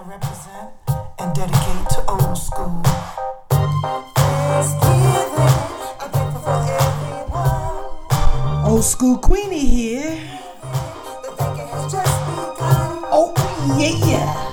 I represent and dedicate to old school. Old school Queenie here. Oh, yeah.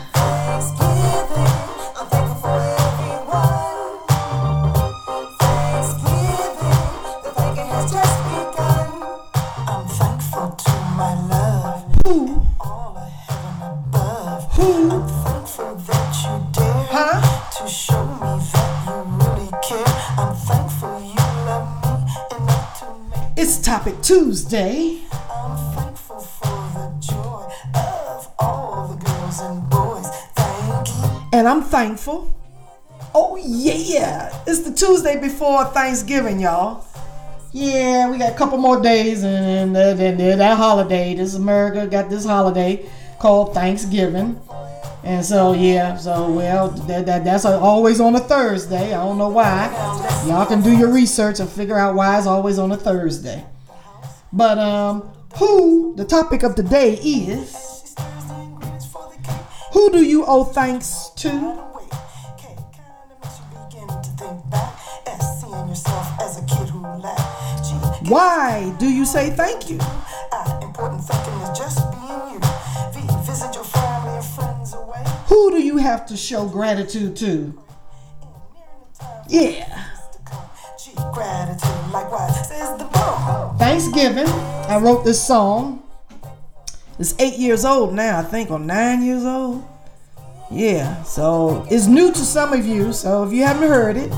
Tuesday. I'm thankful for the joy of all the girls and boys. Thank you. And I'm thankful. Oh, yeah. It's the Tuesday before Thanksgiving, y'all. Yeah, we got a couple more days and uh, then then that holiday. This America got this holiday called Thanksgiving. And so, yeah, so, well, that, that, that's always on a Thursday. I don't know why. Y'all can do your research and figure out why it's always on a Thursday. But, um, who, the topic of the day is, who do you owe thanks to? Why do you say thank you? Who do you have to show gratitude to? Yeah. gratitude, likewise. Thanksgiving. I wrote this song. It's eight years old now, I think, or nine years old. Yeah, so it's new to some of you. So if you haven't heard it,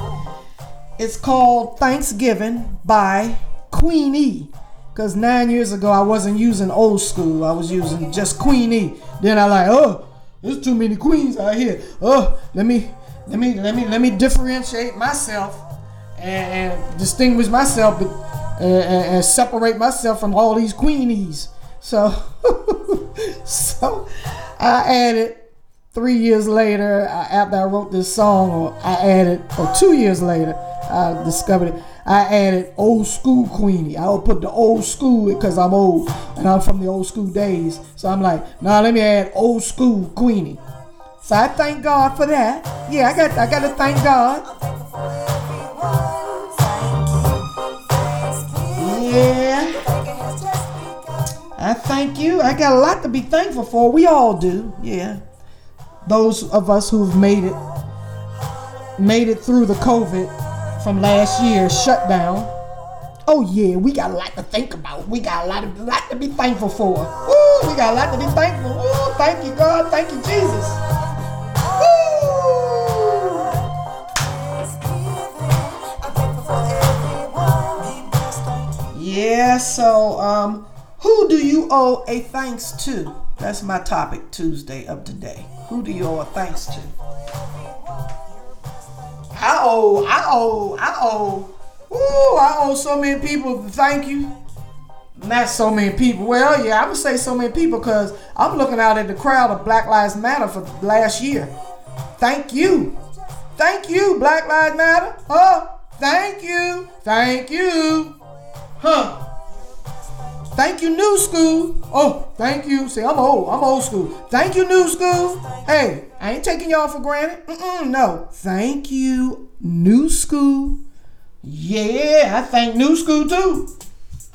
it's called Thanksgiving by Queen E. Because nine years ago I wasn't using old school, I was using just Queen E. Then I like, oh, there's too many queens out here. Oh, let me, let me, let me, let me differentiate myself and, and distinguish myself, but and, and, separate myself from all these queenies. So, so I added three years later after I wrote this song, or I added, or two years later, I discovered it. I added old school Queenie. I will put the old school because I'm old and I'm from the old school days. So I'm like, nah, let me add old school Queenie. So I thank God for that. Yeah, I got I got to thank God. I thank you. I got a lot to be thankful for. We all do. Yeah. Those of us who've made it made it through the COVID from last year's shutdown. Oh yeah, we got a lot to think about. We got a lot of lot to be thankful for. Ooh, we got a lot to be thankful. Ooh, thank you, God. Thank you, Jesus. Ooh. Yeah, so um who do you owe a thanks to? That's my topic Tuesday of today. Who do you owe a thanks to? I owe, I owe, I owe, ooh, I owe so many people thank you. Not so many people. Well, yeah, I'm gonna say so many people because I'm looking out at the crowd of Black Lives Matter for last year. Thank you. Thank you, Black Lives Matter. Huh? Thank you. Thank you. Huh? Thank you, New School. Oh, thank you. See, I'm old. I'm old school. Thank you, New School. Hey, I ain't taking y'all for granted. Mm-mm, no. Thank you, New School. Yeah, I thank New School too.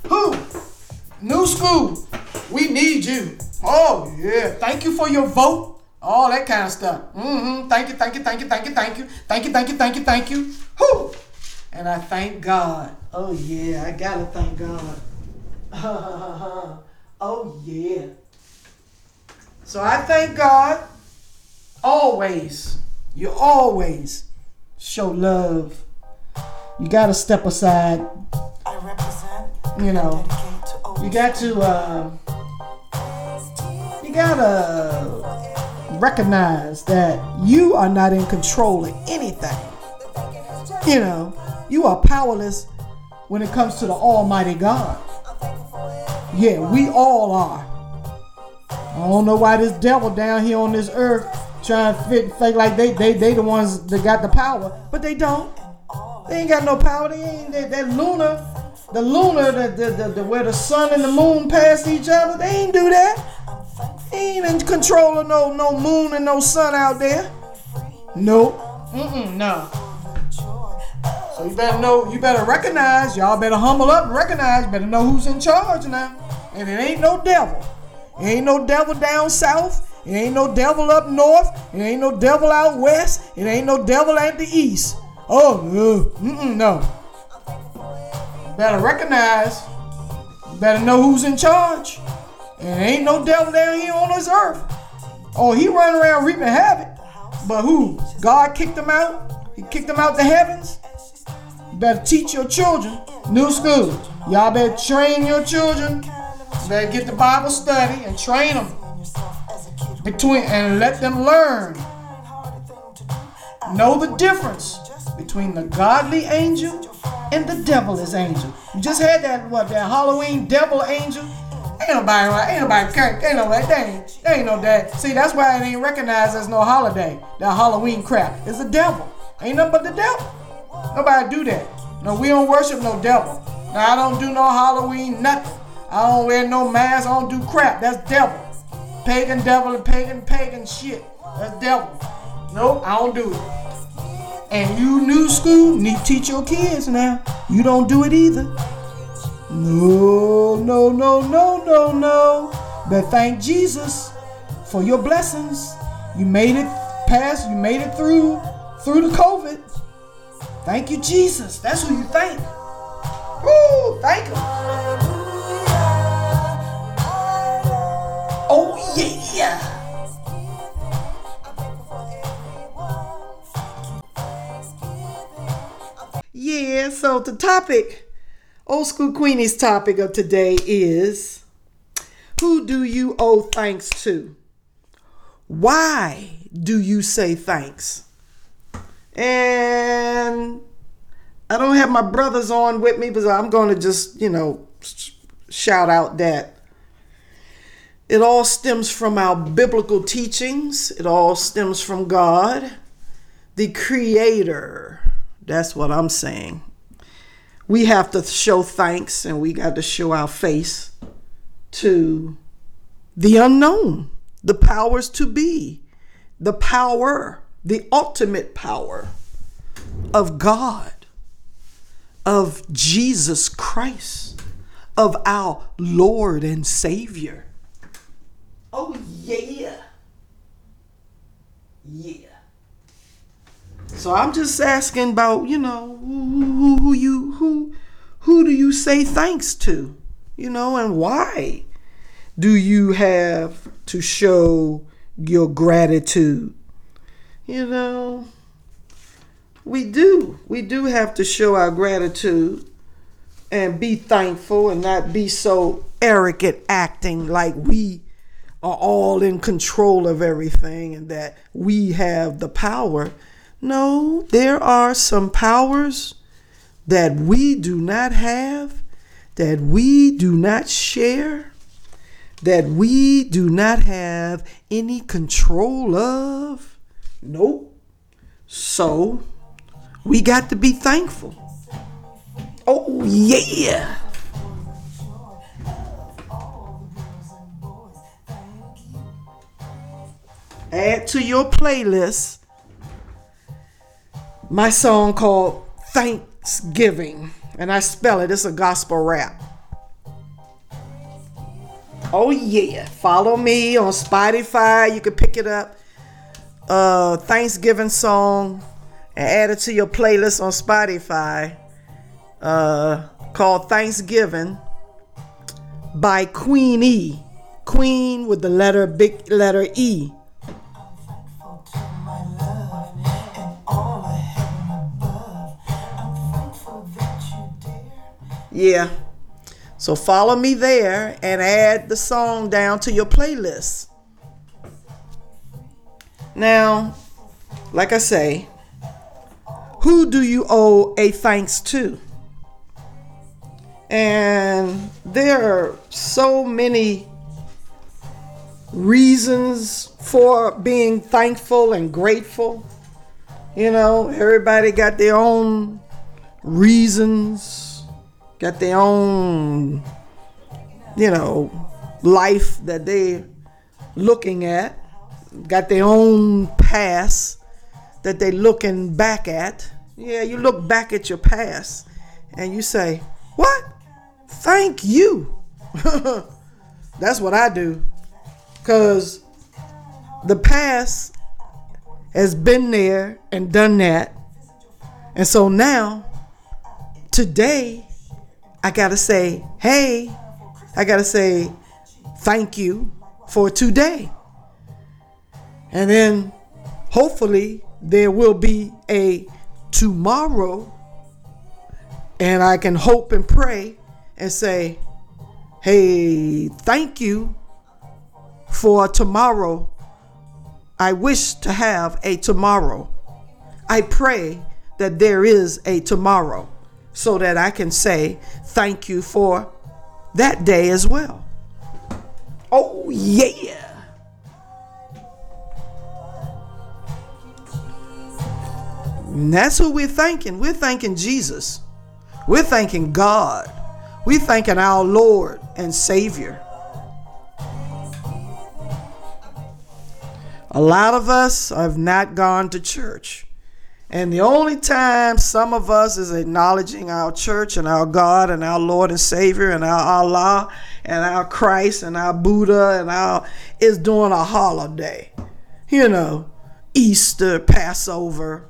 Who? New School. We need you. Oh, yeah. Thank you for your vote. All that kind of stuff. Mm-hmm. Thank you, thank you, thank you, thank you, thank you. Thank you, thank you, thank you, thank you. Who? And I thank God. Oh, yeah, I gotta thank God. oh yeah. So I thank God always. You always show love. You gotta step aside. I represent You know, to you got to. Uh, you gotta recognize that you are not in control of anything. You know, you are powerless when it comes to the Almighty God. Yeah, we all are. I don't know why this devil down here on this earth trying to fit, fake like they, they they the ones that got the power, but they don't. They ain't got no power. They ain't that, that lunar, the lunar, the, the, the, the where the sun and the moon pass each other. They ain't do that. He ain't in control of no no moon and no sun out there. Nope. Mm-mm, no. So you better know, you better recognize, y'all better humble up and recognize, better know who's in charge now. And it ain't no devil. It ain't no devil down south. It ain't no devil up north. It ain't no devil out west. It ain't no devil at the east. Oh, no. Mm-mm, no. Better recognize. Better know who's in charge. And ain't no devil down here on this earth. Oh, he running around reaping havoc. But who? God kicked him out? He kicked him out the heavens? Better teach your children. New school. Y'all better train your children. Better get the Bible study and train them between and let them learn. Know the difference between the godly angel and the devilish angel. You just had that what that Halloween devil angel. Ain't nobody right, ain't nobody care, ain't nobody, they ain't, ain't no that. See, that's why it ain't recognized as no holiday. That Halloween crap. is the devil. Ain't nothing but the devil. Nobody do that. No, we don't worship no devil. Now I don't do no Halloween nothing. I don't wear no mask. I don't do crap. That's devil. Pagan devil and pagan pagan shit. That's devil. Nope, I don't do it. And you new school need to teach your kids now. You don't do it either. No, no, no, no, no, no. But thank Jesus for your blessings. You made it past, you made it through through the COVID. Thank you, Jesus. That's who you thank. Woo, thank him. Oh yeah. Yeah, so the topic, old school Queenie's topic of today is who do you owe thanks to? Why do you say thanks? And I don't have my brothers on with me, but I'm going to just, you know, shout out that it all stems from our biblical teachings, it all stems from God, the Creator. That's what I'm saying. We have to show thanks and we got to show our face to the unknown, the powers to be, the power, the ultimate power of God, of Jesus Christ, of our Lord and Savior. Oh, yeah. Yeah. So I'm just asking about, you know, who, who, you who who do you say thanks to? You know, and why do you have to show your gratitude? You know, we do. We do have to show our gratitude and be thankful and not be so arrogant acting like we are all in control of everything and that we have the power. No, there are some powers that we do not have, that we do not share, that we do not have any control of. Nope. So we got to be thankful. Oh, yeah. Add to your playlist my song called Thanksgiving. And I spell it, it's a gospel rap. Oh, yeah. Follow me on Spotify. You can pick it up. Uh, Thanksgiving song and add it to your playlist on Spotify uh, called Thanksgiving by Queen E. Queen with the letter big letter E. Yeah. So follow me there and add the song down to your playlist. Now, like I say, who do you owe a thanks to? And there are so many reasons for being thankful and grateful. You know, everybody got their own reasons, got their own, you know, life that they're looking at, got their own past that they looking back at. Yeah, you look back at your past and you say, "What? Thank you." That's what I do. Cuz the past has been there and done that. And so now today I got to say, "Hey, I got to say thank you for today." And then hopefully there will be a tomorrow and I can hope and pray and say, hey, thank you for tomorrow. I wish to have a tomorrow. I pray that there is a tomorrow so that I can say thank you for that day as well. Oh, yeah. And that's who we're thanking. We're thanking Jesus. We're thanking God. We're thanking our Lord and Savior. A lot of us have not gone to church. And the only time some of us is acknowledging our church and our God and our Lord and Savior and our Allah and our Christ and our Buddha and our is during a holiday. You know, Easter, Passover,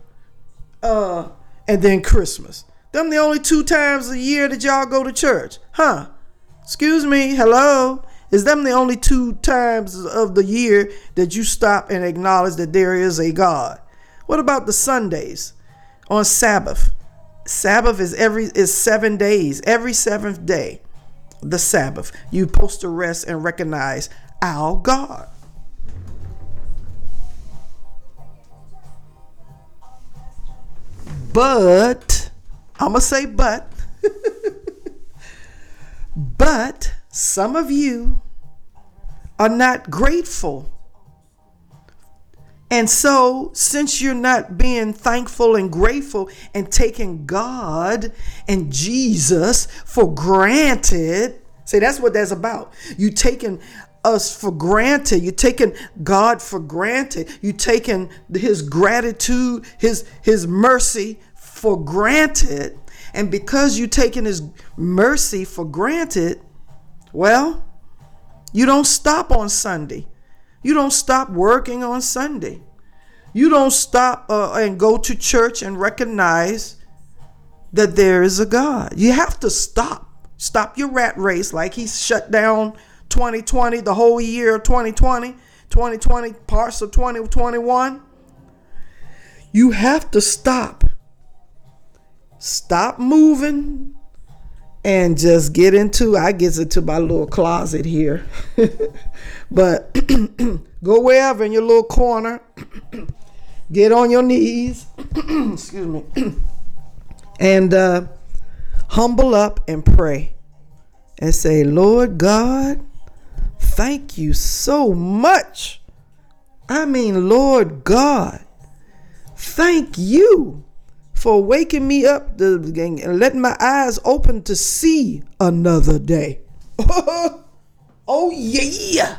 uh, and then Christmas. Them the only two times a year that y'all go to church, huh? Excuse me, hello. Is them the only two times of the year that you stop and acknowledge that there is a God? What about the Sundays on Sabbath? Sabbath is every is seven days. Every seventh day, the Sabbath. You supposed to rest and recognize our God. But, I'm going to say but, but some of you are not grateful. And so, since you're not being thankful and grateful and taking God and Jesus for granted, see, that's what that's about. You taking us for granted. You're taking God for granted. You're taking His gratitude, His His mercy for granted. And because you're taking His mercy for granted, well, you don't stop on Sunday. You don't stop working on Sunday. You don't stop uh, and go to church and recognize that there is a God. You have to stop. Stop your rat race like he shut down 2020, the whole year of 2020, 2020, parts of 2021. You have to stop. Stop moving and just get into I get into my little closet here. but go wherever in your little corner. get on your knees. Excuse me. and uh, humble up and pray and say, Lord God, thank you so much. I mean, Lord God, thank you for waking me up and letting my eyes open to see another day. oh, yeah.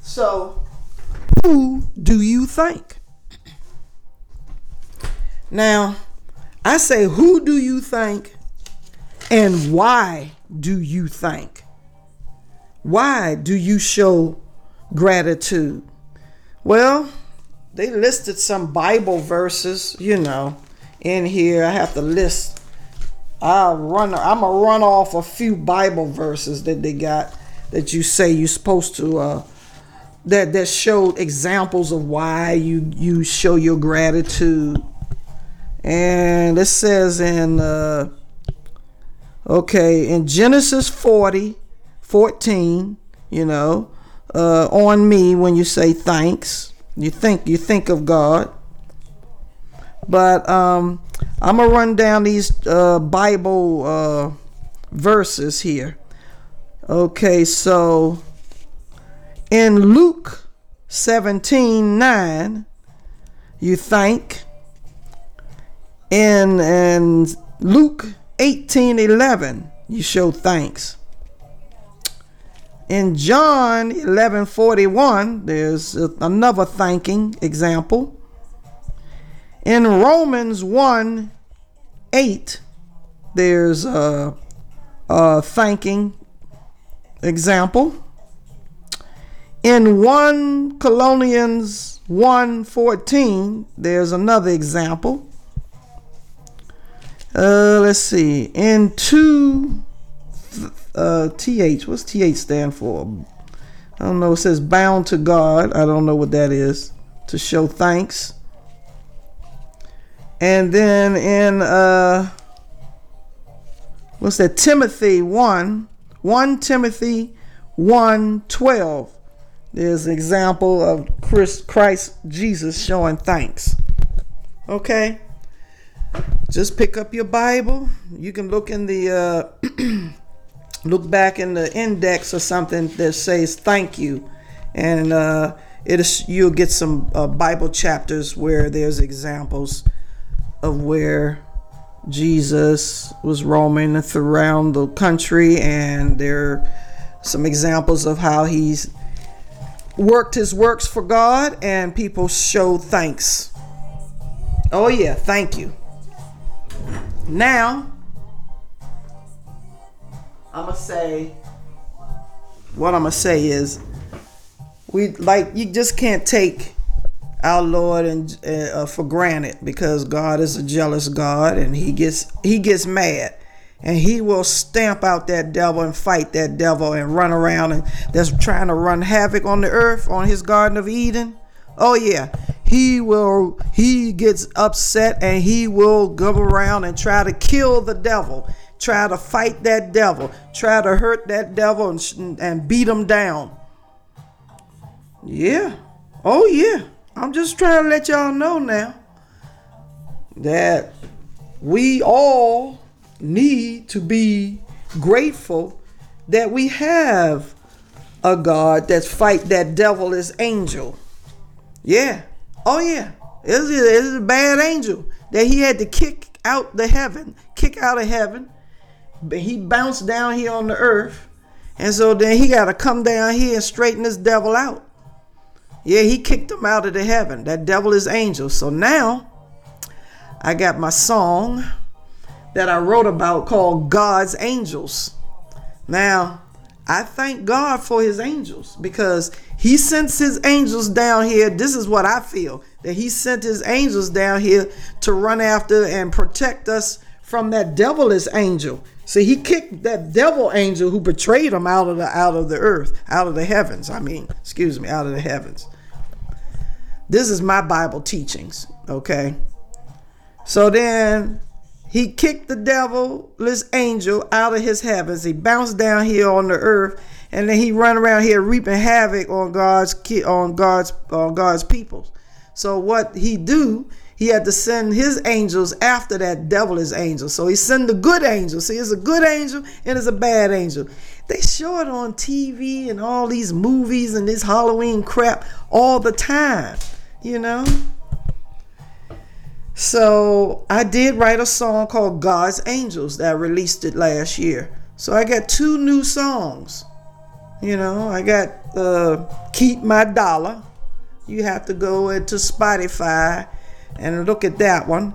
So, who do you think? Now, I say, who do you think and why do you think? Why do you show gratitude? Well, they listed some Bible verses, you know, in here. I have to list. I'll run. I'm gonna run off a few Bible verses that they got that you say you're supposed to. Uh, that that show examples of why you you show your gratitude. And it says in uh, okay in Genesis 40, 14, you know, uh, on me when you say thanks. You think you think of God. But um, I'm gonna run down these uh, Bible uh, verses here. Okay, so in Luke 17 9, you thank. In, in Luke 18 11, you show thanks. In John 11:41, there's another thanking example. In Romans 1 8, there's a, a thanking example. In 1 Colonians 1:14, there's another example. Uh, let's see. In 2 uh, TH, what's TH stand for? I don't know. It says bound to God. I don't know what that is. To show thanks. And then in uh what's that? Timothy 1, 1 Timothy 1 12. There's an example of Chris, Christ Jesus showing thanks. Okay? Just pick up your Bible. You can look in the uh look back in the index or something that says thank you. And uh it is you'll get some uh, Bible chapters where there's examples of where Jesus was roaming around the country, and there are some examples of how he's worked his works for God, and people showed thanks. Oh, yeah, thank you. Now, I'm going to say, what I'm going to say is, we like, you just can't take our Lord and uh, for granted because God is a jealous God and he gets he gets mad and he will stamp out that devil and fight that devil and run around and that's trying to run havoc on the earth on his garden of Eden. Oh yeah, he will he gets upset and he will go around and try to kill the devil, try to fight that devil, try to hurt that devil and, and beat him down. Yeah. Oh yeah. I'm just trying to let y'all know now that we all need to be grateful that we have a God that fight that devil is angel. Yeah. Oh yeah. It's a, it's a bad angel that he had to kick out the heaven, kick out of heaven. But he bounced down here on the earth. And so then he got to come down here and straighten this devil out. Yeah, he kicked him out of the heaven. That devil is angel. So now I got my song that I wrote about called God's Angels. Now, I thank God for his angels because he sends his angels down here. This is what I feel that he sent his angels down here to run after and protect us from that devilish angel. See, he kicked that devil angel who betrayed him out of the out of the earth, out of the heavens. I mean, excuse me, out of the heavens. This is my Bible teachings, okay? So then he kicked the devil, this angel, out of his heavens. He bounced down here on the earth, and then he run around here reaping havoc on God's on God's on God's people. So what he do? He had to send his angels after that devilish angel. So he sent the good angel. See, it's a good angel and it's a bad angel. They show it on TV and all these movies and this Halloween crap all the time you know? So I did write a song called God's Angels that I released it last year. So I got two new songs. You know, I got uh, Keep My Dollar. You have to go into Spotify and look at that one.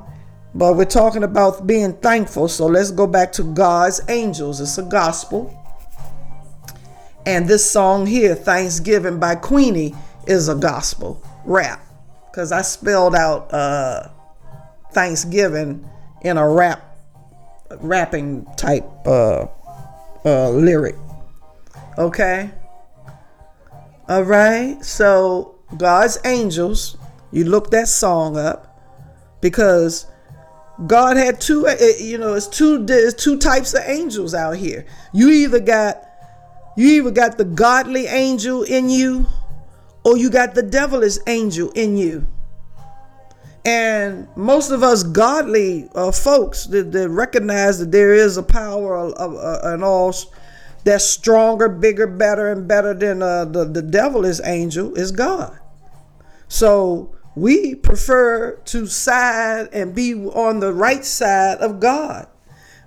But we're talking about being thankful, so let's go back to God's Angels. It's a gospel. And this song here, Thanksgiving by Queenie, is a gospel rap because I spelled out uh, Thanksgiving in a rap, rapping type uh, uh, lyric. Okay. All right. So God's angels. You look that song up because God had two. Uh, you know, it's two. There's two types of angels out here. You either got you either got the godly angel in you or you got the devilish angel in you. And most of us godly uh, folks that, that, recognize that there is a power of, uh, and all that's stronger, bigger, better, and better than uh, the the devilish angel is God. So we prefer to side and be on the right side of God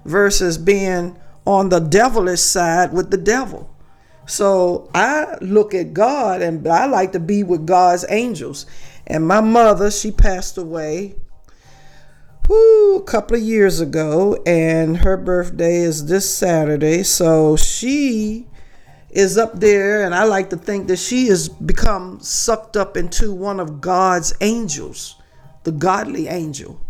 versus being on the devilish side with the devil. So I look at God and I like to be with God's angels. And my mother, she passed away whew, a couple of years ago, and her birthday is this Saturday. So she is up there, and I like to think that she has become sucked up into one of God's angels, the godly angel.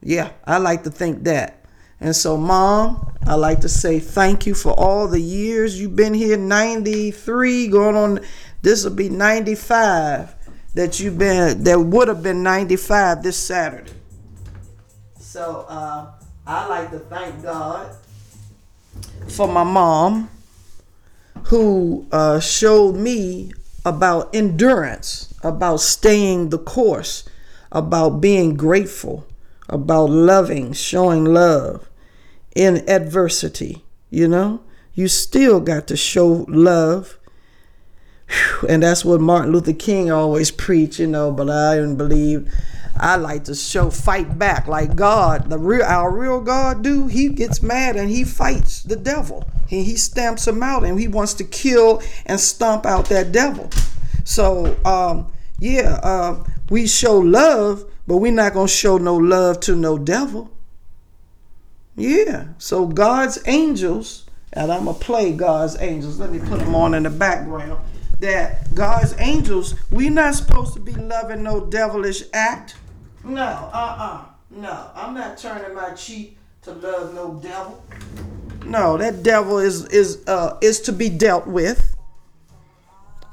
Yeah, I like to think that. And so, Mom, I like to say thank you for all the years you've been here 93, going on, this will be 95 that you've been, that would have been 95 this Saturday. So, uh, I like to thank God for my mom who uh, showed me about endurance, about staying the course, about being grateful about loving, showing love in adversity. You know, you still got to show love. And that's what Martin Luther King always preached, you know, but I didn't believe I like to show fight back like God, the real our real God do. He gets mad and he fights the devil. He, he stamps him out and he wants to kill and stomp out that devil. So um, yeah, uh, we show love, but we're not to show no love to no devil. Yeah. So God's angels, and I'm to play God's angels. Let me put them on in the background. That God's angels, we not supposed to be loving no devilish act. No, uh-uh. No, I'm not turning my cheek to love no devil. No, that devil is is uh is to be dealt with.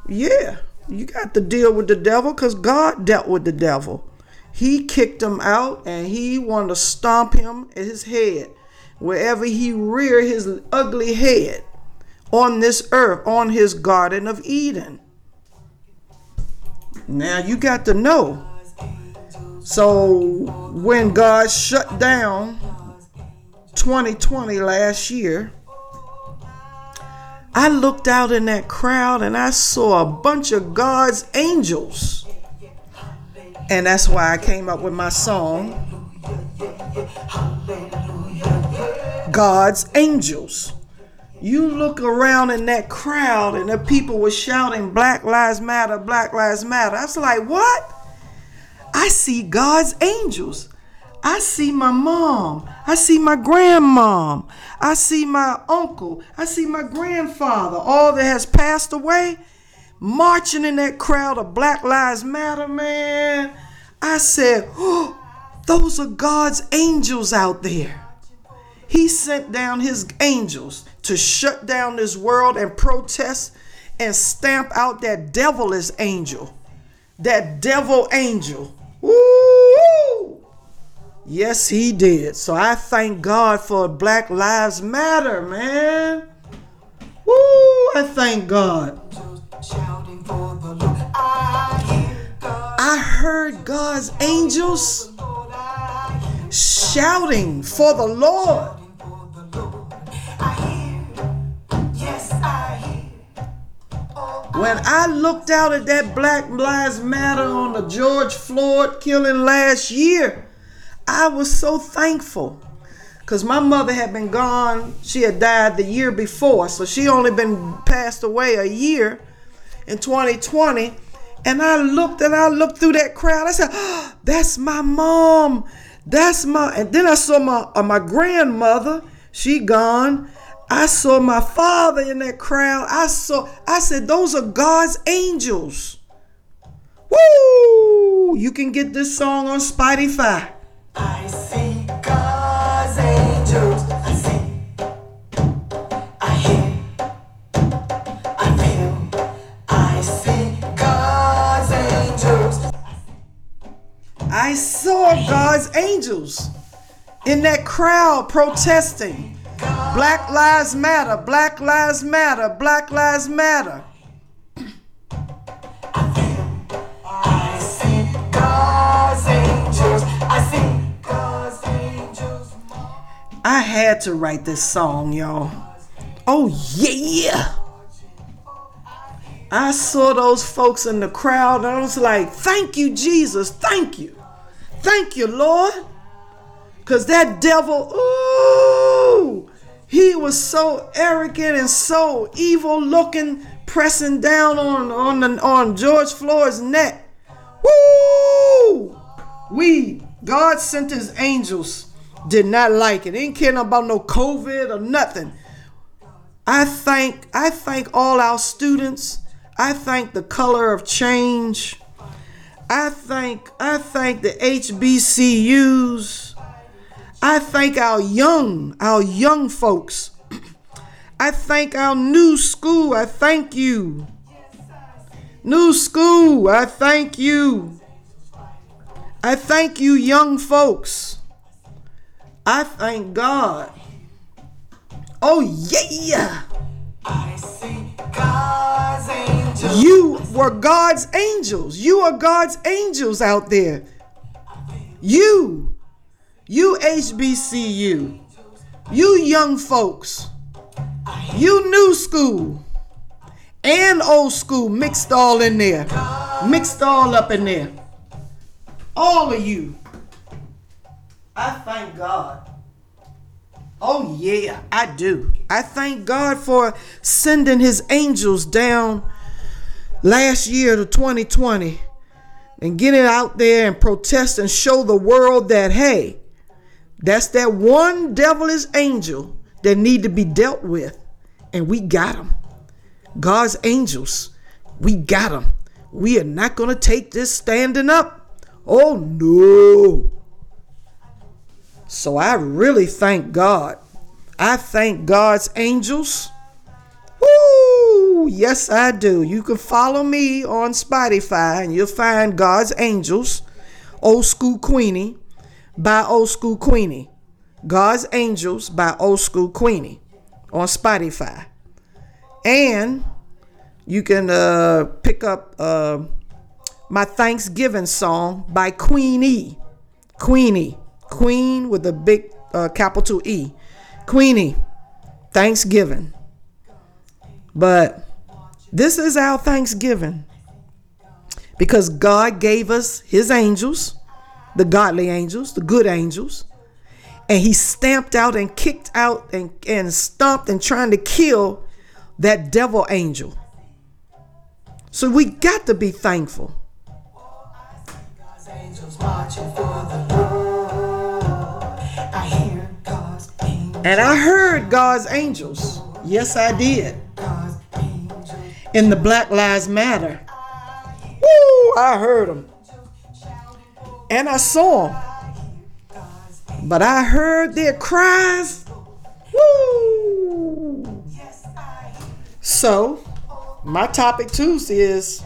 Yeah, you got to deal with the devil because God dealt with the devil. He kicked him out and he wanted to stomp him at his head. Wherever he reared his ugly head on this earth, on his Garden of Eden. Now you got to know. So when God shut down 2020 last year, I looked out in that crowd and I saw a bunch of God's angels. And that's why I came up with my song, God's Angels. You look around in that crowd and the people were shouting, Black Lives Matter, Black Lives Matter. I was like, what? I see God's angels. I see my mom. I see my grandmom. I see my uncle. I see my grandfather, all that has passed away marching in that crowd of Black Lives Matter, man. I said, oh, those are God's angels out there. He sent down his angels to shut down this world and protest and stamp out that devilish angel. That devil angel. Woo! Yes, he did. So I thank God for Black Lives Matter, man. Woo! I thank God. I heard God's angels shouting for the Lord. When I looked out at that Black Lives Matter on the George Floyd killing last year, I was so thankful because my mother had been gone. She had died the year before, so she only been passed away a year in 2020. And I looked and I looked through that crowd. I said, oh, "That's my mom. That's my." And then I saw my uh, my grandmother. She gone. I saw my father in that crowd. I saw. I said, "Those are God's angels." Woo! You can get this song on Spotify. I see God's angels. I see. I hear. I feel. I see God's angels. I saw God's angels in that crowd protesting. Black Lives Matter, Black Lives Matter, Black Lives Matter. I had to write this song, y'all. Oh, yeah. I saw those folks in the crowd and I was like, thank you, Jesus. Thank you. Thank you, Lord. Because that devil, ooh, He was so arrogant and so evil looking, pressing down on on the, on George Floyd's neck. Woo! We God sent His angels. Did not like it. Ain't caring about no COVID or nothing. I thank I thank all our students. I thank the color of change. I thank I thank the HBCUs. I thank our young, our young folks. I thank our new school. I thank you. New school, I thank you. I thank you, young folks. I thank God. Oh, yeah. I see God's angels. You were God's angels. You are God's angels out there. You, you HBCU, you young folks, you new school, and old school mixed all in there, mixed all up in there. All of you. I thank God. Oh, yeah, I do. I thank God for sending his angels down last year to 2020 and getting out there and protest and show the world that, hey, that's that one devilish angel that need to be dealt with. And we got them. God's angels, we got them. We are not going to take this standing up. Oh, no. So I really thank God. I thank God's angels. Woo! Yes, I do. You can follow me on Spotify and you'll find God's Angels, Old School Queenie by Old School Queenie. God's Angels by Old School Queenie on Spotify. And you can uh, pick up uh, my Thanksgiving song by Queenie. Queenie. Queen with a big uh, capital E. Queenie. Thanksgiving. But this is our Thanksgiving because God gave us His angels, the godly angels, the good angels, and He stamped out and kicked out and, and stomped and trying to kill that devil angel. So we got to be thankful. And I heard God's angels. Yes, I did. In the Black Lives Matter. Woo! I heard them. And I saw them. But I heard their cries. Woo! So, my topic Tuesday is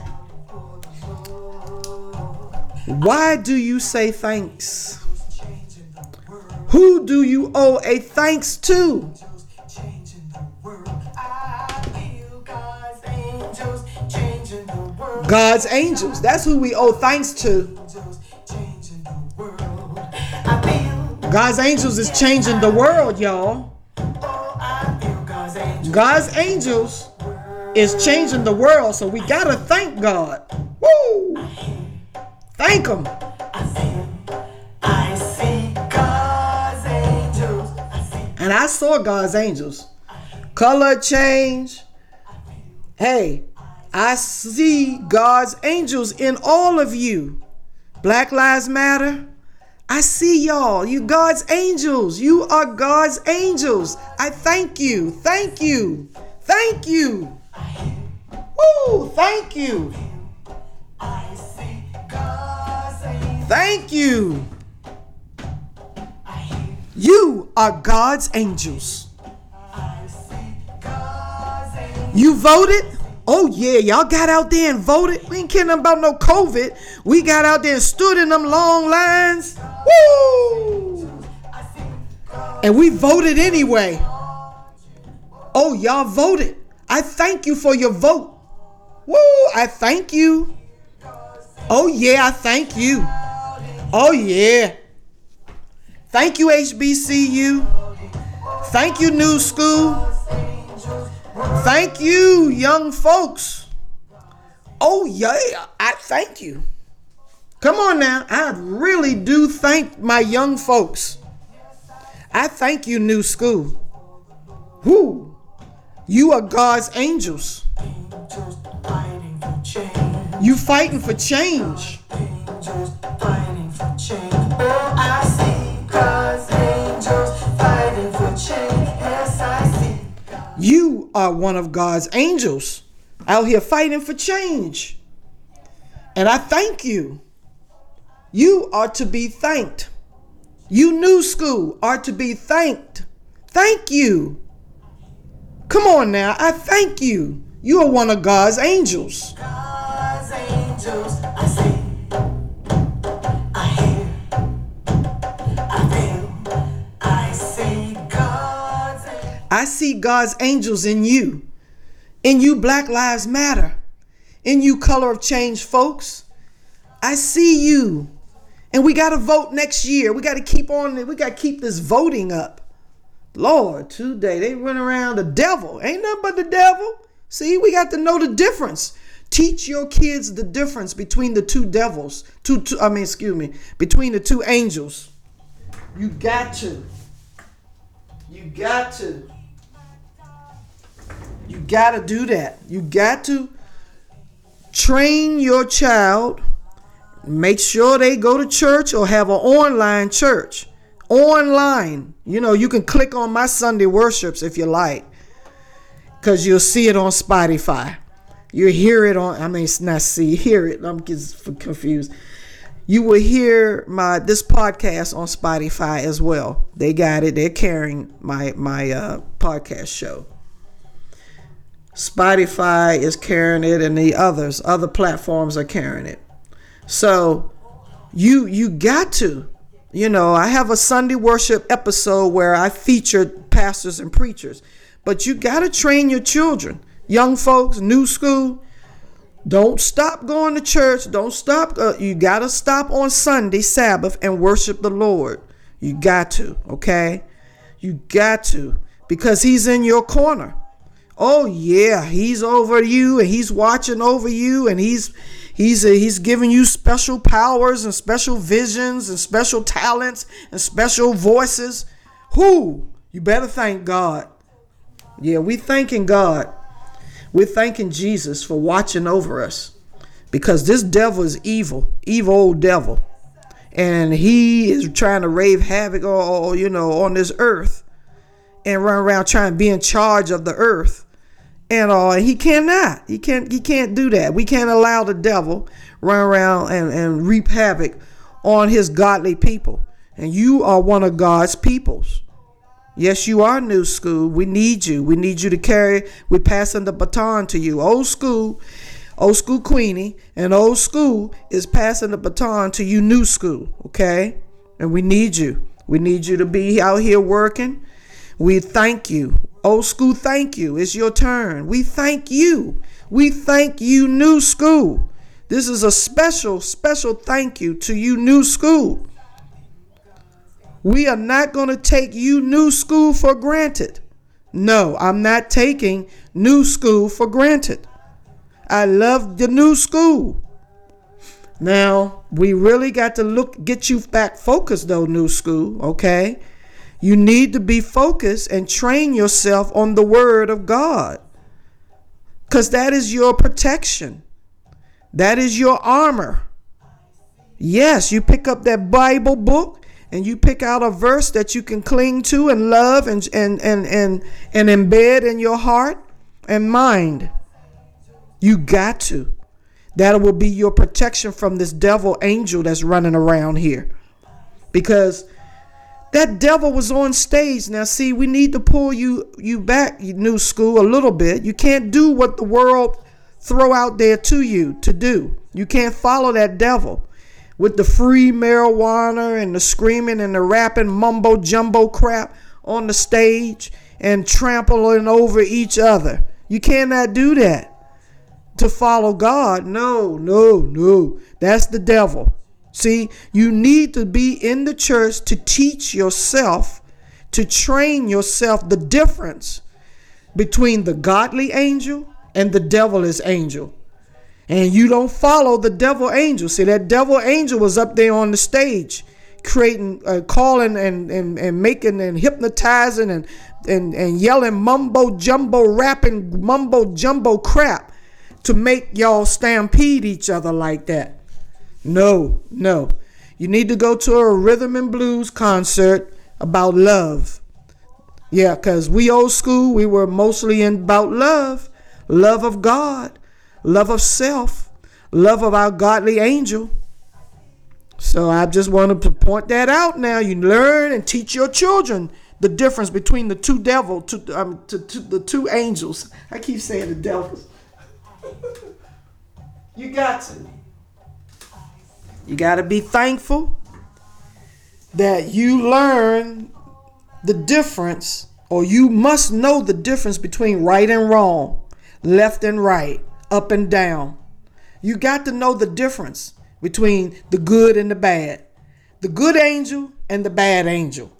why do you say thanks? Who do you owe a thanks to? God's angels. That's who we owe thanks to. God's angels is changing the world, y'all. God's angels. Is changing the world, so we gotta thank God. Woo! Thank Him. And I saw God's angels. Color change. Hey, I see God's angels in all of you. Black Lives Matter. I see y'all. You God's angels. You are God's angels. I thank you. Thank you. Thank you. Woo! Thank you. Thank you. You are God's angels. You voted? Oh yeah, y'all got out there and voted. We ain't caring about no COVID. We got out there and stood in them long lines. Woo! And we voted anyway. Oh, y'all voted. I thank you for your vote. Woo! I thank you. Oh yeah, I thank you. Oh yeah. Thank you, HBCU. Thank you, New School. Thank you, young folks. Oh yeah, I thank you. Come on now. I really do thank my young folks. I thank you, New School. Who? You are God's angels. You fighting for change. You are one of God's angels out here fighting for change. And I thank you. You are to be thanked. You new school are to be thanked. Thank you. Come on now. I thank you. You are one of God's angels. God's angels, I see. I hear. I feel. I see God's angels. I see God's angels in you. In you, Black Lives Matter. In you, Color of Change folks. I see you. And we got to vote next year. We got to keep on, we got to keep this voting up. Lord, today they run around the devil. Ain't nothing but the devil. See, we got to know the difference. Teach your kids the difference between the two devils. Two, two I mean, excuse me, between the two angels. You got to. You got to. You got to do that. You got to train your child. Make sure they go to church or have an online church. Online. You know, you can click on my Sunday worships if you like, because you'll see it on Spotify. You hear it on, I mean, it's not see, hear it. I'm just confused. You will hear my this podcast on Spotify as well. They got it. They're carrying my my uh, podcast show. Spotify is carrying it, and the others, other platforms are carrying it. So you you got to, you know, I have a Sunday worship episode where I featured pastors and preachers, but you got to train your children, young folks, new school. Don't stop going to church. Don't stop. Uh, you got to stop on Sunday, Sabbath, and worship the Lord. You got to, okay? You got to, because He's in your corner. Oh yeah, He's over you, and He's watching over you, and He's He's uh, he's giving you special powers and special visions and special talents and special voices. Who? You better thank God. Yeah, we thanking God. We're thanking Jesus for watching over us because this devil is evil, evil old devil. And he is trying to rave havoc all, you know, on this earth and run around trying to be in charge of the earth. And uh, he cannot. He can't he can't do that. We can't allow the devil run around and, and reap havoc on his godly people. And you are one of God's peoples. Yes, you are new school. We need you. We need you to carry. We're passing the baton to you. Old school, old school Queenie, and old school is passing the baton to you, new school. Okay, and we need you. We need you to be out here working. We thank you. Old school, thank you. It's your turn. We thank you. We thank you, new school. This is a special, special thank you to you, new school. We are not going to take you, new school, for granted. No, I'm not taking new school for granted. I love the new school. Now, we really got to look get you back focused though, new school, okay? You need to be focused and train yourself on the word of God. Cuz that is your protection. That is your armor. Yes, you pick up that Bible book and you pick out a verse that you can cling to and love and and and and, and embed in your heart and mind. You got to. That will be your protection from this devil angel that's running around here. Because that devil was on stage. Now, see, we need to pull you you back, new school, a little bit. You can't do what the world throw out there to you to do. You can't follow that devil with the free marijuana and the screaming and the rapping mumbo jumbo crap on the stage and trampling over each other. You cannot do that to follow God. No, no, no. That's the devil. See, you need to be in the church to teach yourself, to train yourself the difference between the godly angel and the devilish angel. And you don't follow the devil angel. See, that devil angel was up there on the stage creating, uh, calling, and, and, and making, and hypnotizing, and and, and yelling mumbo jumbo rapping mumbo jumbo crap to make y'all stampede each other like that. No, no. You need to go to a rhythm and blues concert about love. Yeah, because we old school, we were mostly in about love, love of God, love of self, love of our godly angel. So I just wanted to point that out now. You learn and teach your children the difference between the two devil, um, to, to the two angels. I keep saying the devils. you got to. You got to be thankful that you learn the difference, or you must know the difference between right and wrong, left and right, up and down. You got to know the difference between the good and the bad, the good angel and the bad angel.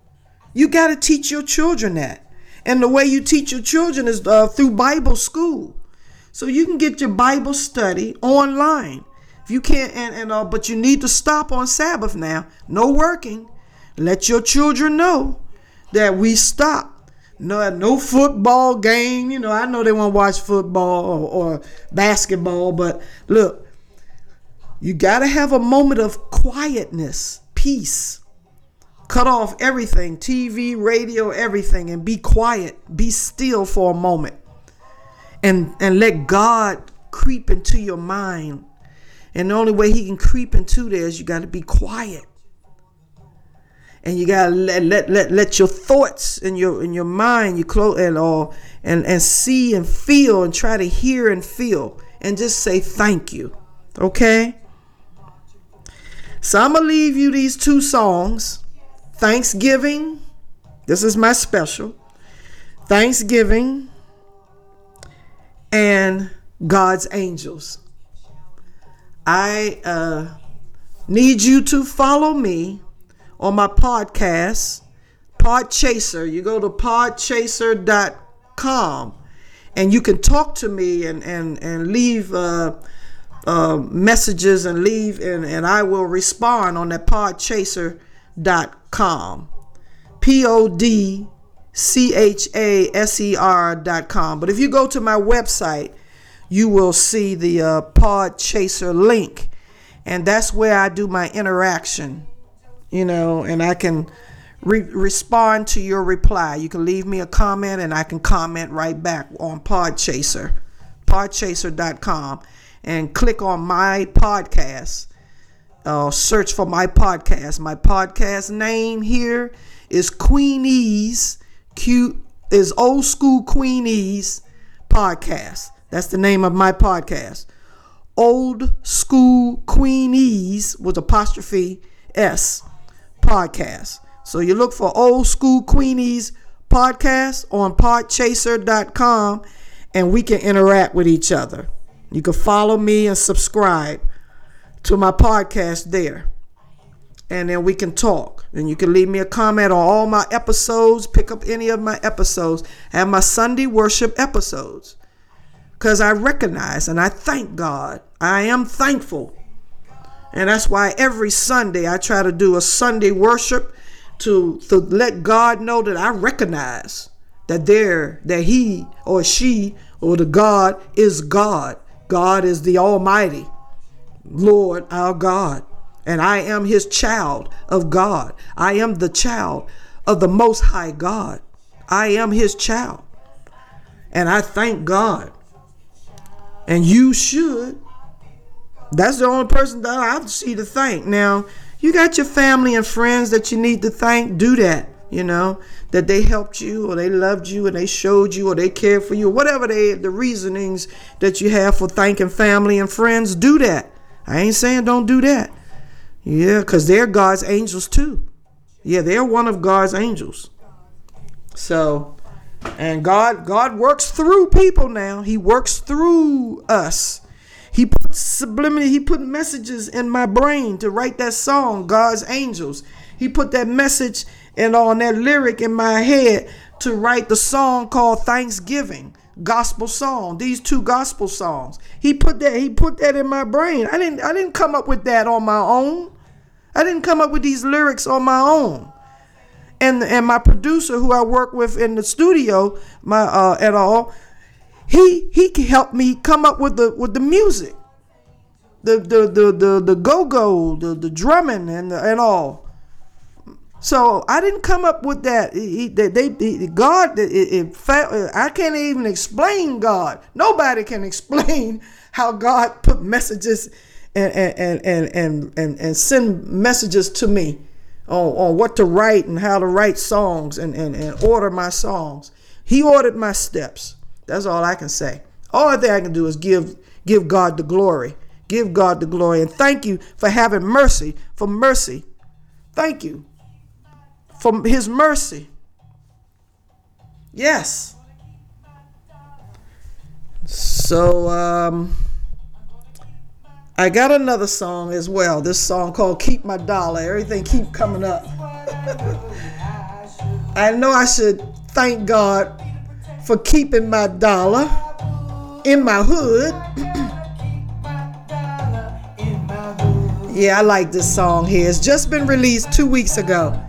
You got to teach your children that. And the way you teach your children is uh, through Bible school. So you can get your Bible study online. If you can't, and, and uh, but you need to stop on Sabbath now. No working. Let your children know that we stop. No, no football game. You know, I know they want to watch football or, or basketball, but look, you got to have a moment of quietness, peace. Cut off everything TV, radio, everything, and be quiet. Be still for a moment. And, and let God creep into your mind. And the only way He can creep into there is you got to be quiet. And you gotta let let let, let your thoughts and your in your mind you close and all and and see and feel and try to hear and feel and just say thank you okay? So i'm gonna leave you these two songs. Thanksgiving this is my special. Thanksgiving and god's angels i uh need you to follow me on my podcast, Podchaser. You go to podchaser.com and you can talk to me and, and, and leave uh, uh, messages and leave, and, and I will respond on that podchaser.com. P O D C H A S E R.com. But if you go to my website, you will see the uh, Podchaser link, and that's where I do my interaction you know, and I can re- respond to your reply. You can leave me a comment and I can comment right back on Pod Podchaser, podchaser.com, and click on my podcast. Uh, search for my podcast. My podcast name here is Queenie's Q is Old School Queenie's podcast. That's the name of my podcast. Old School Queenie's with apostrophe S podcast. So you look for Old School Queenies podcast on podchaser.com and we can interact with each other. You can follow me and subscribe to my podcast there. And then we can talk. And you can leave me a comment on all my episodes, pick up any of my episodes, and my Sunday worship episodes. Because I recognize and I thank God. I am thankful and that's why every Sunday I try to do a Sunday worship to, to let God know that I recognize that there, that he or she or the God is God. God is the Almighty, Lord our God. And I am his child of God. I am the child of the Most High God. I am his child. And I thank God. And you should that's the only person that I see to thank. Now, you got your family and friends that you need to thank. Do that. You know that they helped you, or they loved you, and they showed you, or they cared for you, whatever they the reasonings that you have for thanking family and friends. Do that. I ain't saying don't do that. Yeah, because they're God's angels too. Yeah, they're one of God's angels. So, and God God works through people now. He works through us he put subliminal, he put messages in my brain to write that song, God's Angels. He put that message and on that lyric in my head to write the song called Thanksgiving, gospel song. These two gospel songs. He put that he put that in my brain. I didn't I didn't come up with that on my own. I didn't come up with these lyrics on my own. And and my producer who I work with in the studio, my uh, at all, he he helped me come up with the with the music, the the the the, the go go, the the drumming and the, and all. So I didn't come up with that. He, they, they, they, God, it, it I can't even explain God. Nobody can explain how God put messages and and and and and, and send messages to me on, on what to write and how to write songs and, and, and order my songs. He ordered my steps. That's all I can say. All thing I can do is give give God the glory. Give God the glory. And thank you for having mercy, for mercy. Thank you for his mercy. Yes. So um I got another song as well. This song called Keep My Dollar. Everything keep coming up. I know I should thank God for keeping my dollar in my hood. yeah, I like this song here. It's just been released two weeks ago.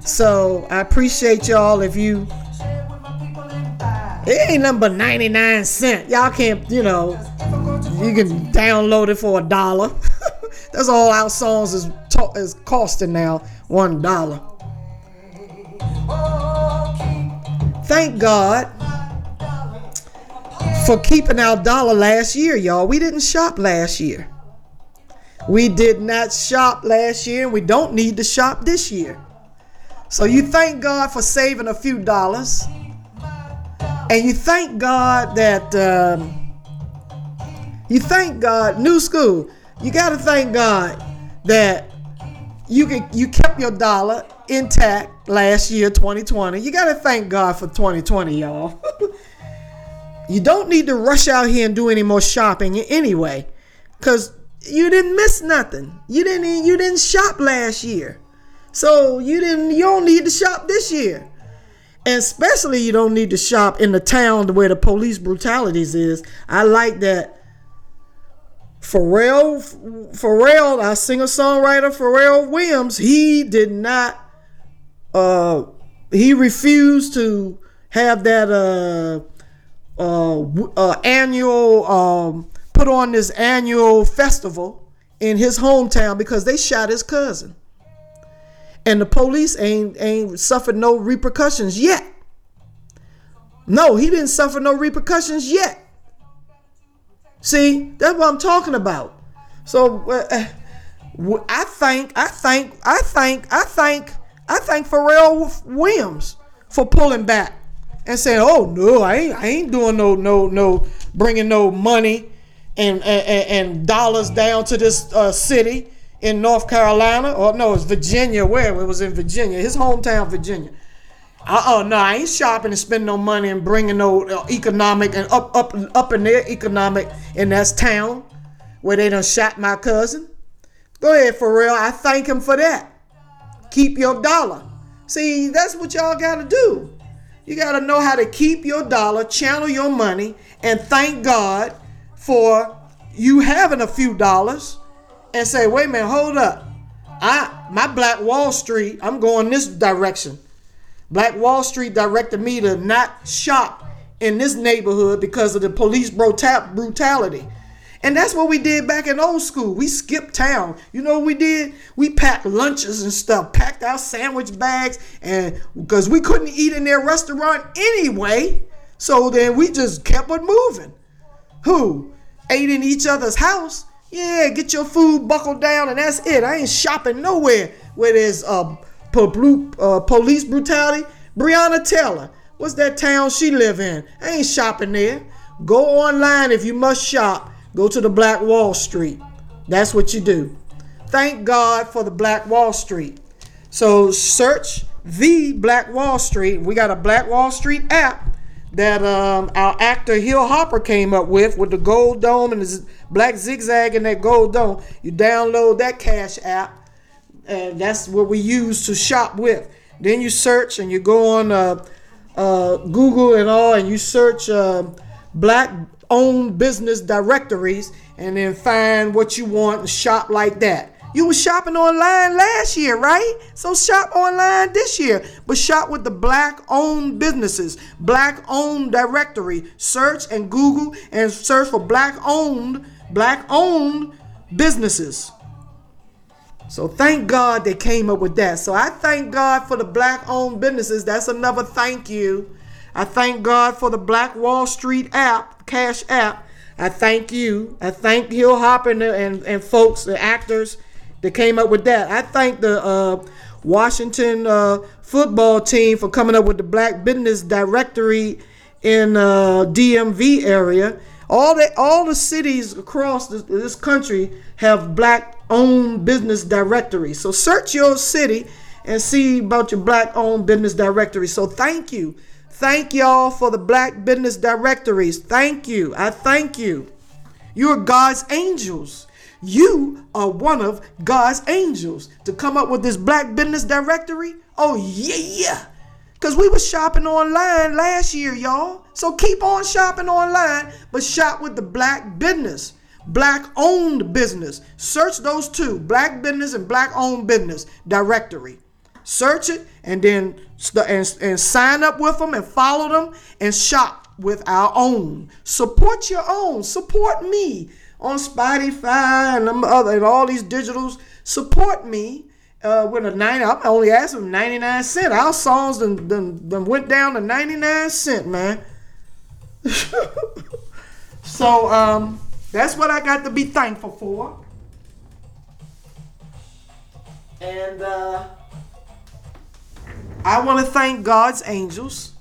So I appreciate y'all if you. It ain't number 99 cent. Y'all can't, you know, you can download it for a dollar. That's all our songs is, is costing now, one dollar. Thank God for keeping our dollar last year, y'all. We didn't shop last year. We did not shop last year, and we don't need to shop this year. So you thank God for saving a few dollars, and you thank God that um, you thank God. New school, you got to thank God that you can you kept your dollar intact last year, 2020. You got to thank God for 2020, y'all. you don't need to rush out here and do any more shopping anyway, cause you didn't miss nothing. You didn't you didn't shop last year. So you didn't you don't need to shop this year. And especially you don't need to shop in the town where the police brutalities is. I like that Pharrell Pharrell, our singer-songwriter Pharrell Williams, he did not uh he refused to have that uh uh, uh annual um put on this annual festival in his hometown because they shot his cousin and the police ain't ain't suffered no repercussions yet. No, he didn't suffer no repercussions yet. See, that's what I'm talking about. So uh, I thank, I thank, I thank, I thank, I thank Pharrell Williams for pulling back and saying, "Oh no, I ain't, I ain't doing no, no, no, bringing no money and and, and dollars down to this uh, city." in North Carolina, or no, it's Virginia. Where it was in Virginia, his hometown, Virginia. Uh oh, no, I ain't shopping and spending no money and bringing no uh, economic and up up up in their economic in that town where they done shot my cousin. Go ahead, for real. I thank him for that. Keep your dollar. See, that's what y'all gotta do. You gotta know how to keep your dollar, channel your money, and thank God for you having a few dollars and say, wait a minute, hold up. I my Black Wall Street, I'm going this direction. Black Wall Street directed me to not shop in this neighborhood because of the police brutality. And that's what we did back in old school. We skipped town. You know what we did? We packed lunches and stuff, packed our sandwich bags, and because we couldn't eat in their restaurant anyway. So then we just kept on moving. Who? Ate in each other's house yeah, get your food buckled down, and that's it. I ain't shopping nowhere where there's po- uh, police brutality. Breonna Taylor, what's that town she live in? I ain't shopping there. Go online if you must shop. Go to the Black Wall Street. That's what you do. Thank God for the Black Wall Street. So search the Black Wall Street. We got a Black Wall Street app that um, our actor Hill Harper came up with with the gold dome and the black zigzag and that gold dome. You download that Cash app, that's what we use to shop with. Then you search and you go on uh, uh, Google and all, and you search uh, black owned business directories, and then find what you want and shop like that. You were shopping online last year, right? So shop online this year, but shop with the black owned businesses, black owned directory. Search and Google and search for black owned, black owned businesses. So thank God they came up with that. So I thank God for the black owned businesses. That's another thank you. I thank God for the Black Wall Street app, Cash app. I thank you. I thank Hill Harper and, and, and folks, the actors that came up with that. I thank the uh, Washington uh, football team for coming up with the Black Business Directory in uh, DMV area. All the all the cities across this, this country have black owned business directories. So search your city and see about your black owned business directory. So thank you. Thank y'all for the black business directories. Thank you. I thank you. You're God's angels. You are one of God's angels to come up with this black business directory. Oh yeah. Cause we was shopping online last year, y'all. So keep on shopping online, but shop with the black business, black owned business. Search those two, black business and black owned business directory. Search it and then and, and sign up with them and follow them and shop with our own. Support your own. Support me on Spotify and other and all these digitals. Support me uh, with a 90. I'm only asking 99 cent. Our songs done, done, done went down to 99 cent, man. so um, that's what I got to be thankful for. And uh, I want to thank God's angels.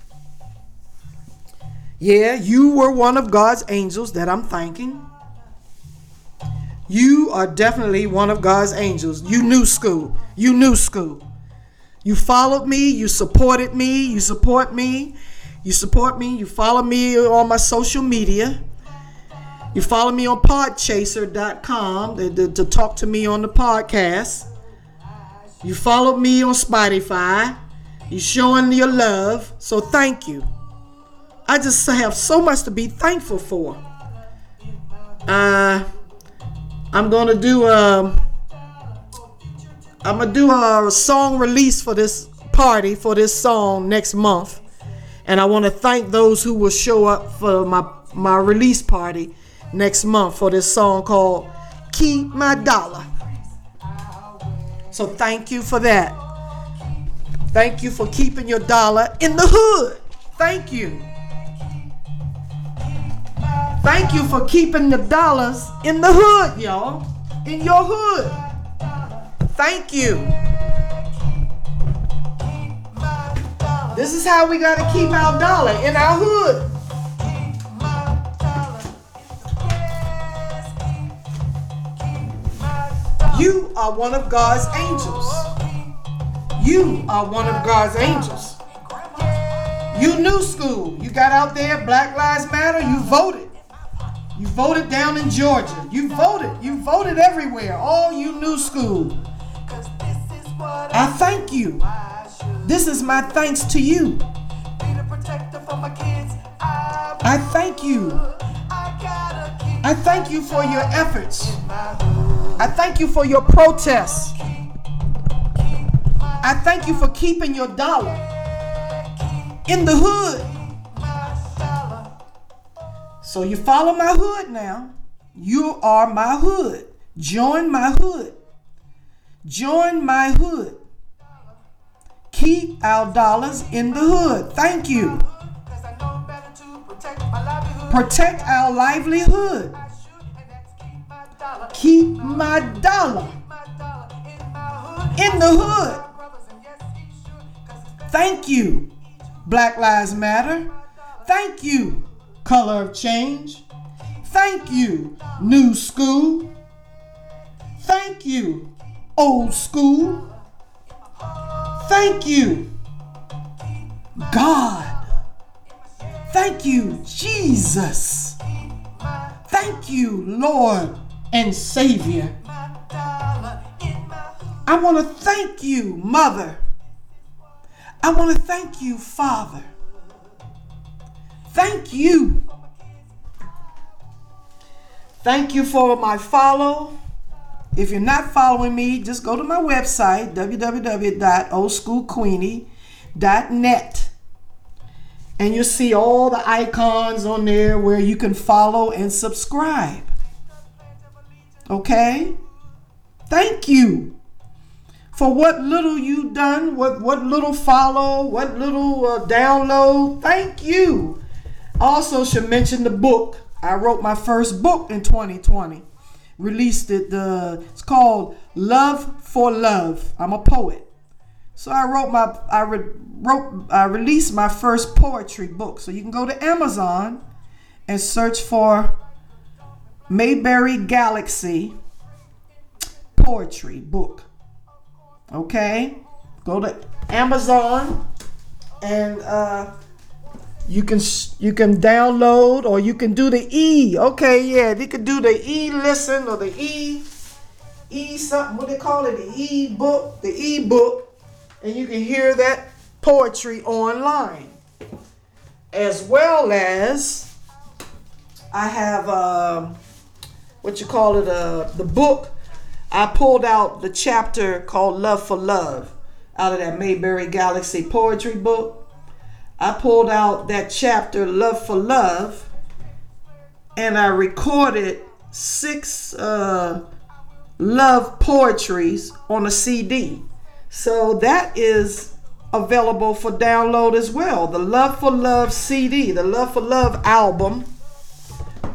Yeah, you were one of God's angels that I'm thanking. You are definitely one of God's angels. You new school. You new school. You followed me. You supported me. You support me. You support me. You follow me on my social media. You follow me on podchaser.com to, to, to talk to me on the podcast. You followed me on Spotify. You showing your love. So thank you. I just have so much to be thankful for. Uh, I'm gonna do a. I'm gonna do a song release for this party for this song next month, and I want to thank those who will show up for my my release party next month for this song called "Keep My Dollar." So thank you for that. Thank you for keeping your dollar in the hood. Thank you. Thank you for keeping the dollars in the hood, y'all. In your hood. Thank you. This is how we got to keep our dollar in our hood. You are one of God's angels. You are one of God's angels. You new school. You got out there, Black Lives Matter, you voted. You voted down in Georgia. You voted. You voted everywhere. All you new school. I thank you. This is my thanks to you. I thank you. I thank you for your efforts. I thank you for your protests. I thank you for keeping your dollar in the hood. So you follow my hood now. You are my hood. Join my hood. Join my hood. Keep our dollars in the hood. Thank you. Protect our livelihood. Keep my dollar in the hood. Thank you, Black Lives Matter. Thank you, Color of Change. Thank you, New School. Thank you, Old School. Thank you, God. Thank you, Jesus. Thank you, Lord and Savior. I want to thank you, Mother. I want to thank you, Father. Thank you. Thank you for my follow. If you're not following me, just go to my website, www.oldschoolqueenie.net. And you'll see all the icons on there where you can follow and subscribe. Okay? Thank you for what little you done, what, what little follow, what little uh, download. Thank you. Also, should mention the book. I wrote my first book in 2020. Released it. The it's called Love for Love. I'm a poet. So I wrote my I re, wrote I released my first poetry book. So you can go to Amazon and search for Mayberry Galaxy poetry book. Okay? Go to Amazon and uh you can you can download or you can do the e. Okay yeah you could do the e listen or the e e something what they call it the e book the e book and you can hear that poetry online. As well as i have um, what you call it uh, the book. I pulled out the chapter called love for love out of that mayberry galaxy poetry book I pulled out that chapter, Love for Love, and I recorded six uh, love poetries on a CD. So that is available for download as well. The Love for Love CD, the Love for Love album,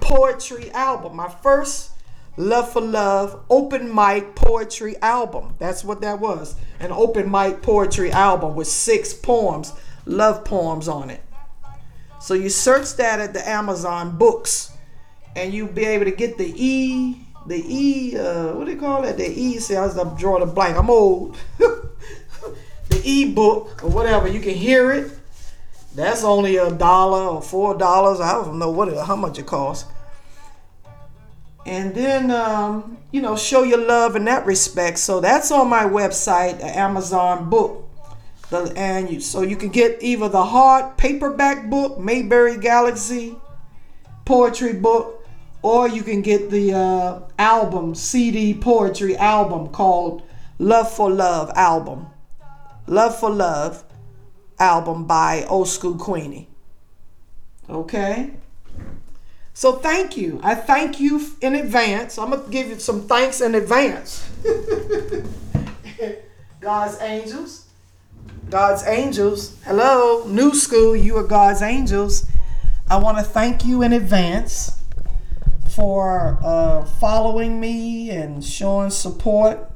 poetry album. My first Love for Love open mic poetry album. That's what that was. An open mic poetry album with six poems love poems on it. So you search that at the Amazon books and you'll be able to get the E, the E, uh, what do you call it? The E, see, I was drawing a blank. I'm old. the E book or whatever. You can hear it. That's only a dollar or four dollars. I don't know what it, how much it costs. And then, um, you know, show your love in that respect. So that's on my website, Amazon book the, and you, so you can get either the hard paperback book, Mayberry Galaxy poetry book, or you can get the uh, album, CD poetry album called Love for Love album. Love for Love album by Old School Queenie. Okay? So thank you. I thank you in advance. I'm going to give you some thanks in advance. God's angels. God's angels. Hello, new school, you are God's angels. I want to thank you in advance for uh, following me and showing support.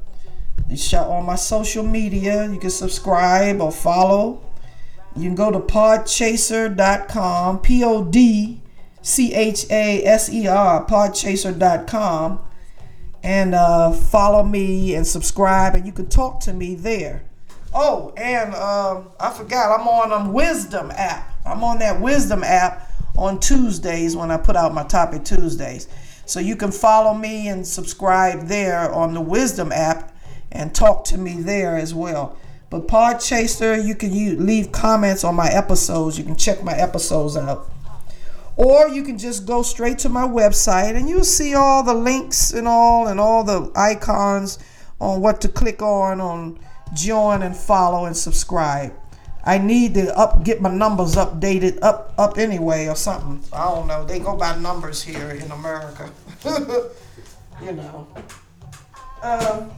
You shot on my social media, you can subscribe or follow. You can go to podchaser.com, P O D C H A S E R, podchaser.com, and uh, follow me and subscribe, and you can talk to me there. Oh, and um, I forgot, I'm on um, Wisdom app. I'm on that Wisdom app on Tuesdays when I put out my Topic Tuesdays. So you can follow me and subscribe there on the Wisdom app and talk to me there as well. But Pod Chaser, you can use, leave comments on my episodes. You can check my episodes out. Or you can just go straight to my website and you'll see all the links and all and all the icons on what to click on on join and follow and subscribe. I need to up get my numbers updated up up anyway or something. I don't know. They go by numbers here in America. you know. Um,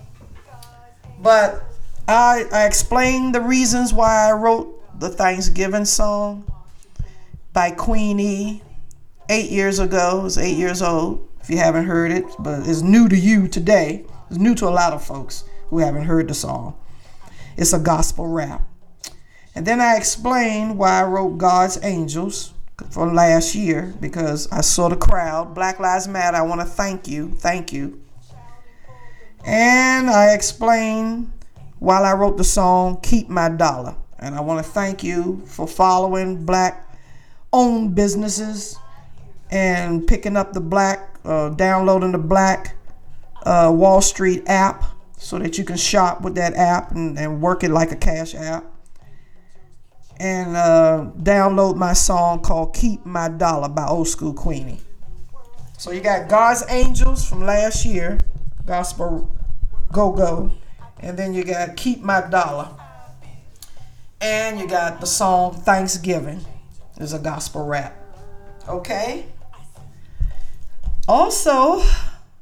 but I I explained the reasons why I wrote the Thanksgiving song by Queenie eight years ago. It's eight years old. If you haven't heard it, but it's new to you today. It's new to a lot of folks who haven't heard the song. It's a gospel rap. And then I explained why I wrote God's Angels for last year because I saw the crowd. Black Lives Matter, I want to thank you. Thank you. And I explained while I wrote the song Keep My Dollar. And I want to thank you for following black owned businesses and picking up the black, uh, downloading the black uh, Wall Street app so that you can shop with that app and, and work it like a cash app. And uh, download my song called Keep My Dollar by Old School Queenie. So you got God's Angels from last year, gospel Go Go. And then you got Keep My Dollar. And you got the song Thanksgiving. Is a gospel rap. Okay? Also,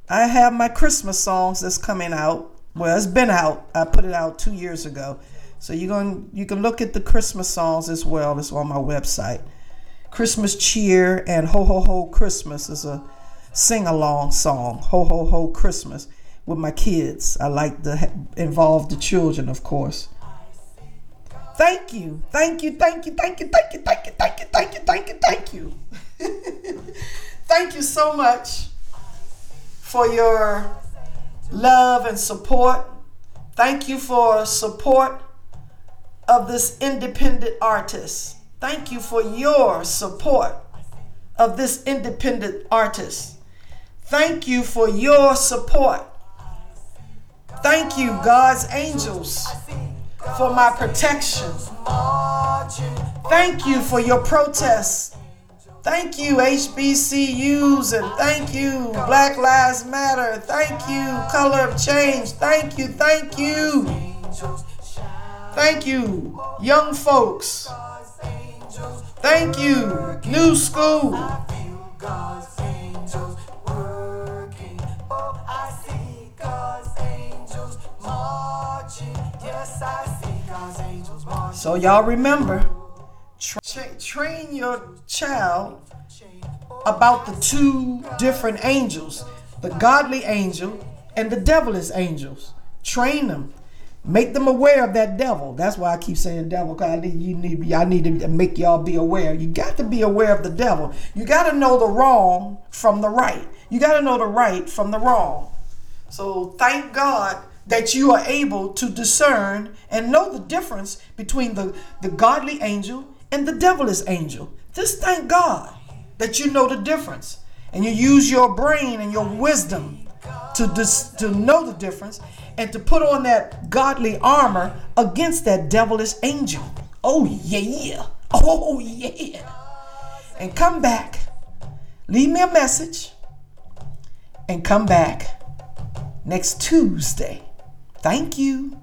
I have my Christmas songs that's coming out. Well, it's been out. I put it out two years ago. So you're going you can look at the Christmas songs as well. It's on my website. Christmas Cheer and Ho Ho Ho Christmas is a sing along song. Ho Ho Ho Christmas with my kids. I like to involve the children, of course. Thank you, thank you, thank you, thank you, thank you, thank you, thank you, thank you, thank you, thank you. thank you so much for your love and support. Thank you for support of this independent artist. Thank you for your support of this independent artist. Thank you for your support. Thank you, God's angels for my protection. Thank you for your protests. Thank you, HBCUs, and thank you, Black Lives Matter. Thank you, Color of Change. Thank you, thank you. Thank you, young folks. Thank you, New School. So y'all remember, tra- train your child about the two different angels, the godly angel and the devilish angels. Train them. Make them aware of that devil. That's why I keep saying devil, because I need, you need, need to make y'all be aware. You got to be aware of the devil. You got to know the wrong from the right. You got to know the right from the wrong. So thank God that you are able to discern and know the difference between the, the godly angel and the devilish angel. Just thank God that you know the difference and you use your brain and your wisdom to, dis, to know the difference and to put on that godly armor against that devilish angel. Oh, yeah. Oh, yeah. And come back. Leave me a message and come back next Tuesday Thank you.